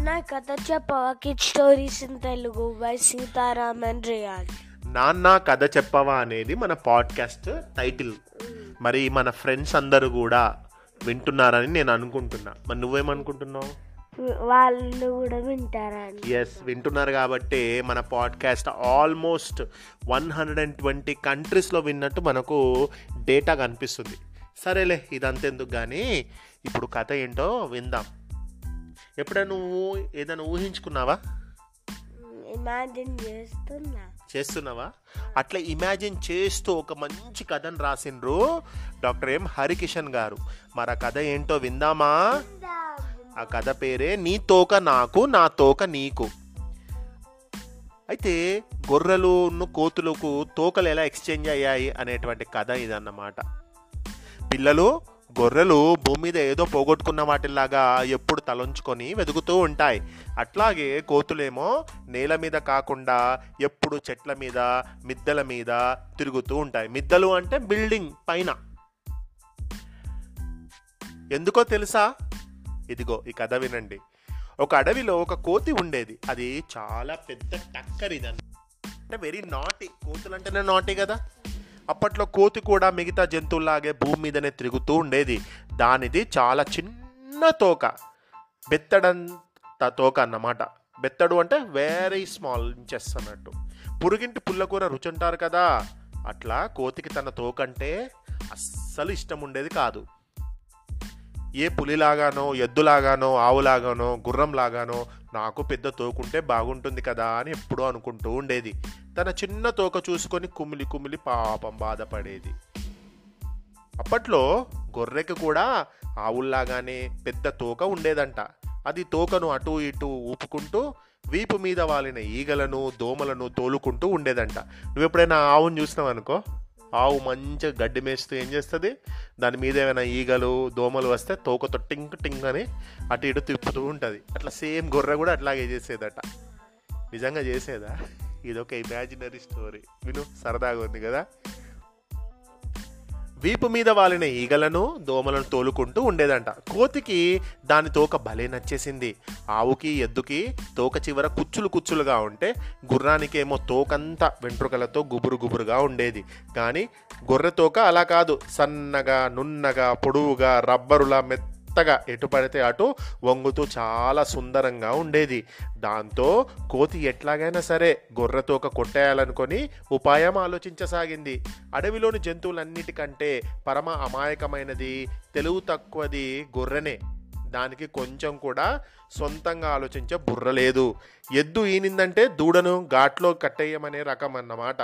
నాన్న కథ చెప్పవా kid stories in Telugu by Sitaraman Ryan నాన్న కథ చెప్పవా అనేది మన పాడ్కాస్ట్ టైటిల్. మరి మన ఫ్రెండ్స్ అందరూ కూడా వింటున్నారని నేను అనుకుంటున్నా. మరి నువ్వేమనుకుంటున్నావు? వాళ్ళు కూడా వింటారా ఎస్ వింటున్నారు కాబట్టి మన podcast almost one hundred and twenty కంట్రీస్లో విన్నట్టు మనకు డేటా కనిపిస్తుంది. సరేలే ఇదంతా ఎందుకు కానీ ఇప్పుడు కథ ఏంటో విందాం. ఎప్పుడైనా నువ్వు ఏదైనా ఊహించుకున్నావా? ఇమాజిన్ చేస్తున్నా. చేస్తున్నావా? అట్లా ఇమాజిన్ చేస్తూ ఒక మంచి కథను రాసిండ్రు డాక్టర్ ఎం హరికిషన్ గారు. మరి ఆ కథ ఏంటో విందామా? ఆ కథ పేరే నీ తోక నాకు నా తోక నీకు. అయితే గొర్రెలు కోతులకు తోకలు ఎలా ఎక్స్చేంజ్ అయ్యాయి అనేటువంటి కథ ఇదన్నమాట. పిల్లలు గొర్రెలు భూమి మీద ఏదో పోగొట్టుకున్న వాటిలాగా ఎప్పుడు తలంచుకొని వెతుకుతూ ఉంటాయి. అట్లాగే కోతులేమో నేల మీద కాకుండా ఎప్పుడు చెట్ల మీద మిద్దెల మీద తిరుగుతూ ఉంటాయి. మిద్దలు అంటే బిల్డింగ్ పైన. ఎందుకో తెలుసా? ఇదిగో ఈ కథ వినండి. ఒక అడవిలో ఒక కోతి ఉండేది. అది చాలా పెద్ద టక్కర్ అంటే వెరీ నాటి. కోతులు అంటేనే నాటి కదా. అప్పట్లో కోతి కూడా మిగతా జంతువులాగే భూమి మీదనే తిరుగుతూ ఉండేది. దానిది చాలా చిన్న తోక. బెత్తడంత తోక అన్నమాట. బెత్తడు అంటే వెరీ స్మాల్ ఇంచెస్ అన్నట్టు. పురుగింటి పుల్లకూర రుచి అంటారు కదా. అట్లా కోతికి తన తోకంటే అస్సలు ఇష్టం ఉండేది కాదు. ఏ పులిలాగానో ఎద్దులాగానో ఆవులాగానో గుర్రంలాగానో నాకు పెద్ద తోకుంటే బాగుంటుంది కదా అని ఎప్పుడూ అనుకుంటూ ఉండేది. తన చిన్న తోక చూసుకొని కుమిలి కుమిలి పాపం బాధపడేది. అప్పట్లో గొర్రెకి కూడా ఆవుల్లాగానే పెద్ద తోక ఉండేదంట. అది తోకను అటు ఇటు ఊపుకుంటూ వీపు మీద వాలిన ఈగలను దోమలను తోలుకుంటూ ఉండేదంట. నువ్వు ఎప్పుడైనా ఆవును చూసినావు అనుకో? ఆవు మంచిగా గడ్డి మేస్తూ ఏం చేస్తుంది? దాని మీద ఏమైనా ఈగలు దోమలు వస్తే తోకతో టింక్ టింక్ అని అటు ఇటు తిప్పుతూ ఉంటుంది. అట్లా సేమ్ గొర్రె కూడా అట్లాగే చేసేదట. నిజంగా చేసేదా? ఇది ఒక ఇమాజినరీ స్టోరీ విను సరదాగా ఉంది కదా? వీపు మీద వాలిన ఈగలను దోమలను తోలుకుంటూ ఉండేదంట. కోతికి దాని తోక భలే నచ్చేసింది. ఆవుకి ఎద్దుకి తోక చివర కుచ్చులు కుచ్చులుగా ఉంటే గుర్రానికేమో తోకంతా వెంట్రుకలతో గుబురు గుబురుగా ఉండేది. కానీ గొర్రె తోక అలా కాదు. సన్నగా నున్నగా పొడవుగా రబ్బరులా మెత్తగా ఎటు పడితే అటు వంగుతూ చాలా సుందరంగా ఉండేది. దాంతో కోతి ఎట్లాగైనా సరే గొర్రెతోక కొట్టేయాలనుకొని ఉపాయం ఆలోచించసాగింది. అడవిలోని జంతువులన్నిటికంటే పరమ అమాయకమైనది తెలుగు తక్కువది గొర్రెనే. దానికి కొంచెం కూడా సొంతంగా ఆలోచించే బుర్ర లేదు. ఎద్దు ఈనిందంటే దూడను ఘాట్లో కట్టేయమనే రకం అన్నమాట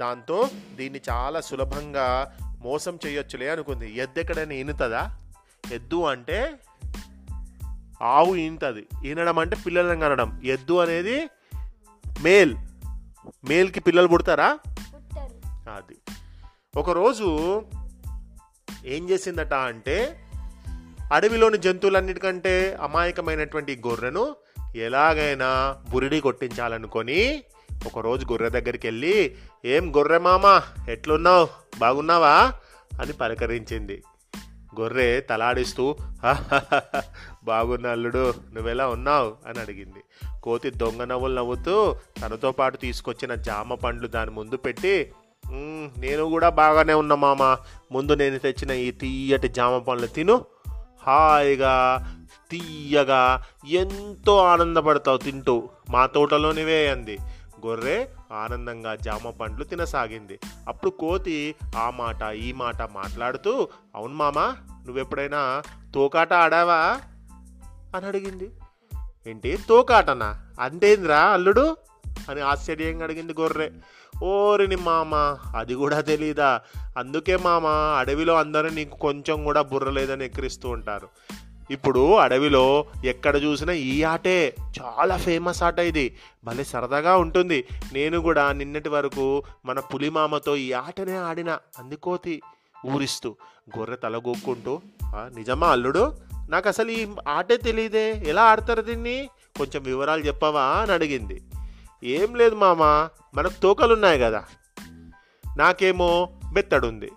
దాంతో దీన్ని చాలా సులభంగా మోసం చేయొచ్చులే అనుకుంది. ఎద్దు ఈనుతుందా? ఎద్దు అంటే ఆవు ఈనుతుంది ఈనడం అంటే పిల్లలను కనడం. ఎద్దు అనేది మేల్. మేల్కి పిల్లలు పుడతారా? అది. ఒకరోజు ఏం చేసిందట అంటే అడవిలోని జంతువులన్నిటికంటే అమాయకమైనటువంటి గొర్రెను ఎలాగైనా బురిడి కొట్టించాలనుకొని ఒకరోజు గొర్రె దగ్గరికి వెళ్ళి ఏం గొర్రె మామ ఎట్లున్నావు? బాగున్నావా? అని పలకరించింది. గొర్రె తలాడిస్తూ బాగున్న అల్లుడు నువ్వెలా ఉన్నావు? అని అడిగింది. కోతి దొంగ నవ్వులు నవ్వుతూ తనతో పాటు తీసుకొచ్చిన జామ పండ్లు దాని ముందు పెట్టి నేను కూడా బాగానే ఉన్నా మామ. ముందు నేను తెచ్చిన ఈ తీయటి జామ పండ్లు తిను. హాయిగా తీయగా ఎంతో ఆనందపడతావు తింటూ. మా తోటలోనివే అంది. గొర్రె ఆనందంగా జామ పండ్లు తినసాగింది. అప్పుడు కోతి ఆ మాట ఈ మాట మాట్లాడుతూ అవును మామా నువ్వెప్పుడైనా తోకాట ఆడావా? అని అడిగింది. ఏంటి? తోకాటనా? అంతేంద్రా అల్లుడు? అని ఆశ్చర్యంగా అడిగింది గొర్రె. ఓరిని మామ అది కూడా తెలీదా? అందుకే మామ అడవిలో అందరూ నీకు కొంచెం కూడా బుర్ర లేదని ఎక్కిరిస్తూ ఉంటారు. ఇప్పుడు అడవిలో ఎక్కడ చూసినా ఈ ఆటే. చాలా ఫేమస్ ఆట ఇది. భలే సరదాగా ఉంటుంది. నేను కూడా నిన్నటి వరకు మన పులిమామతో ఈ ఆటనే ఆడిన. అందుకోతి ఊరిస్తూ గొర్రె తలగొక్కుంటూ నిజమా అల్లుడు? నాకు అసలు ఈ ఆటే తెలియదే ఎలా ఆడతారు దీన్ని? కొంచెం వివరాలు చెప్పవా? అని అడిగింది. ఏం లేదు మామ. మనకు తోకలున్నాయి కదా. నాకేమో బెత్తడుంది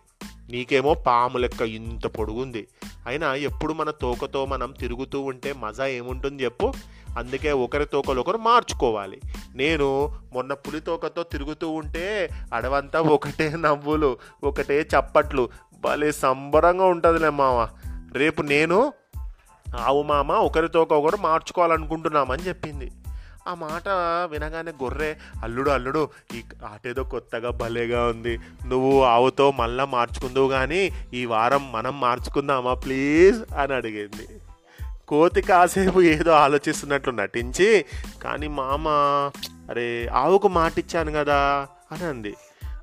నీకేమో పాము లెక్క ఇంత పొడుగుంది. అయినా ఎప్పుడు మన తోకతో మనం తిరుగుతూ ఉంటే మజా ఏముంటుంది చెప్పు? అందుకే ఒకరి తోకలు ఒకరు మార్చుకోవాలి. నేను మొన్న పులి తోకతో తిరుగుతూ ఉంటే అడవంతా ఒకటే నవ్వులు ఒకటే చప్పట్లు. భలే సంబరంగా ఉంటుందిలే మామ రేపు నేను ఆవు మామ ఒకరితో ఒకరు మార్చుకోవాలనుకుంటున్నామని చెప్పింది. ఆ మాట వినగానే గొర్రె అల్లుడు అల్లుడు ఈ ఆటేదో కొత్తగా భలేగా ఉంది. నువ్వు ఆవుతో మళ్ళా మార్చుకుందువు కానీ ఈ వారం మనం మార్చుకుందామా ప్లీజ్? అని అడిగింది. కోతి కాసేపు ఏదో ఆలోచిస్తున్నట్లు నటించి కానీ మామ అరే ఆవుకు మాటిచ్చాను కదా అని అంది.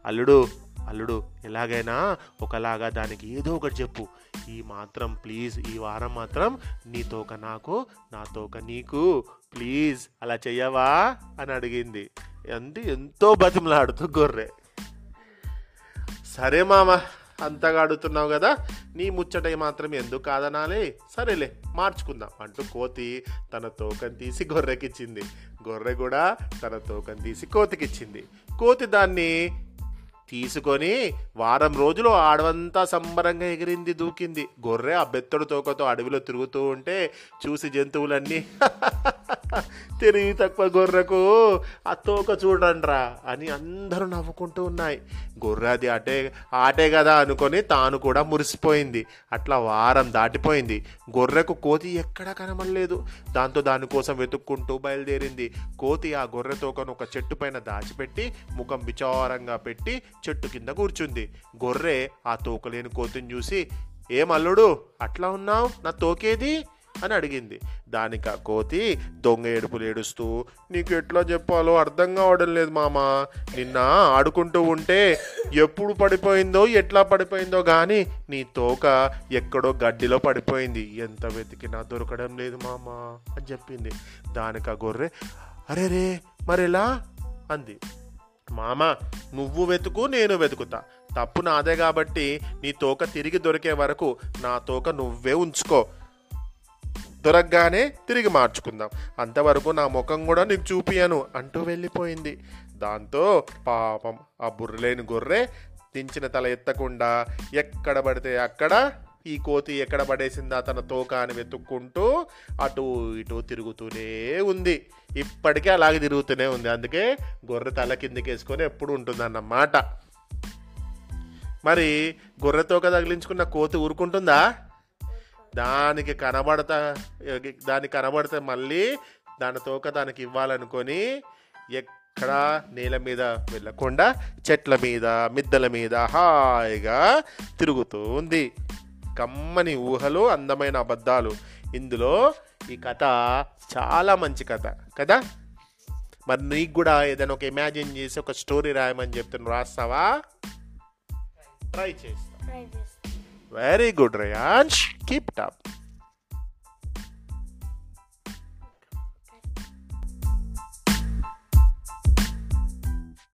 అల్లుడు అల్లుడు ఎలాగైనా ఒకలాగా దానికి ఏదో ఒకటి చెప్పు. ఈ మాత్రం ప్లీజ్ ఈ వారం మాత్రం నీ తోక నాకు నా తోక నీకు ప్లీజ్ అలా చెయ్యవా అని అడిగింది. అంటే ఎంతో బతిమలాడుతూ గొర్రె. సరే మామ అంతగా అడుగుతున్నావు కదా నీ ముచ్చట మాత్రం ఎందుకు కాదనాలి? సరేలే మార్చుకుందాం అంటూ కోతి తన తోకని తీసి గొర్రెకిచ్చింది. గొర్రె కూడా తన తోకని తీసి కోతికిచ్చింది. కోతి దాన్ని తీసుకొని వారం రోజులు ఆడవంతా సంబరంగా ఎగిరింది దూకింది. గొర్రె ఆ బెత్తడు తోకతో అడవిలో తిరుగుతూ ఉంటే చూసి జంతువులన్నీ తిరిగి తక్కువ గొర్రెకు ఆ తోక చూడండిరా అని అందరూ నవ్వుకుంటూ ఉన్నాయి. గొర్రె అది అటే ఆటే కదా అనుకొని తాను కూడా మురిసిపోయింది. అట్లా వారం దాటిపోయింది. గొర్రెకు కోతి ఎక్కడా కనబడలేదు. దాంతో దానికోసం వెతుక్కుంటూ బయలుదేరింది. కోతి ఆ గొర్రె తోకను ఒక చెట్టు పైన దాచిపెట్టి ముఖం విచారంగా పెట్టి చెట్టు కింద కూర్చుంది. గొర్రె ఆ తోకలేని కోతిని చూసి ఏం అల్లుడు అట్లా ఉన్నావు? నా తోకేది? అని అడిగింది. దానికి ఆ కోతి దొంగ ఏడుపులు ఏడుస్తూ నీకు ఎట్లా చెప్పాలో అర్థం కావడం లేదు మామ. నిన్న ఆడుకుంటూ ఉంటే ఎప్పుడు పడిపోయిందో ఎట్లా పడిపోయిందో కానీ నీ తోక ఎక్కడో గడ్డిలో పడిపోయింది. ఎంత వెతికినా దొరకడం లేదు మామ అని చెప్పింది. దానికి ఆ గొర్రె అరే రే మరెలా? అంది. మామ నువ్వు వెతుకు నేను వెతుకుతా. తప్పు నాదే కాబట్టి నీ తోక తిరిగి దొరికే వరకు నా తోక నువ్వే ఉంచుకో. దొరకగానే తిరిగి మార్చుకుందాం. అంతవరకు నా ముఖం కూడా నీకు చూపియను అంటూ వెళ్ళిపోయింది. దాంతో పాపం ఆ బుర్రలేని గొర్రె దించిన తల ఎత్తకుండా ఎక్కడ పడితే అక్కడ ఈ కోతి ఎక్కడ పడేసిందా తన తోక అని వెతుక్కుంటూ అటు ఇటు తిరుగుతూనే ఉంది. ఇప్పటికే అలాగే తిరుగుతూనే ఉంది. అందుకే గొర్రె తల కిందకి వేసుకొని ఎప్పుడు ఉంటుందన్నమాట. మరి గొర్రె తోక తగిలించుకున్న కోతి ఊరుకుంటుందా? దానికి కనబడతా దానికి కనబడితే మళ్ళీ దాని తోక దానికి ఇవ్వాలనుకొని ఎక్కడా నేల మీద వెళ్ళకుండా చెట్ల మీద మిద్దల మీద హాయిగా తిరుగుతూ ఉంది. కమ్మని ఊహలు అందమైన అబద్ధాలు. ఇందులో ఈ కథ చాలా మంచి కథ కదా? మరి నీకు కూడా ఏదైనా ఒక ఇమాజిన్ చేసి ఒక స్టోరీ రాయమని చెప్తే రాస్తావా? ట్రై చేస్తా. Very good, Rayansh. Keep it up.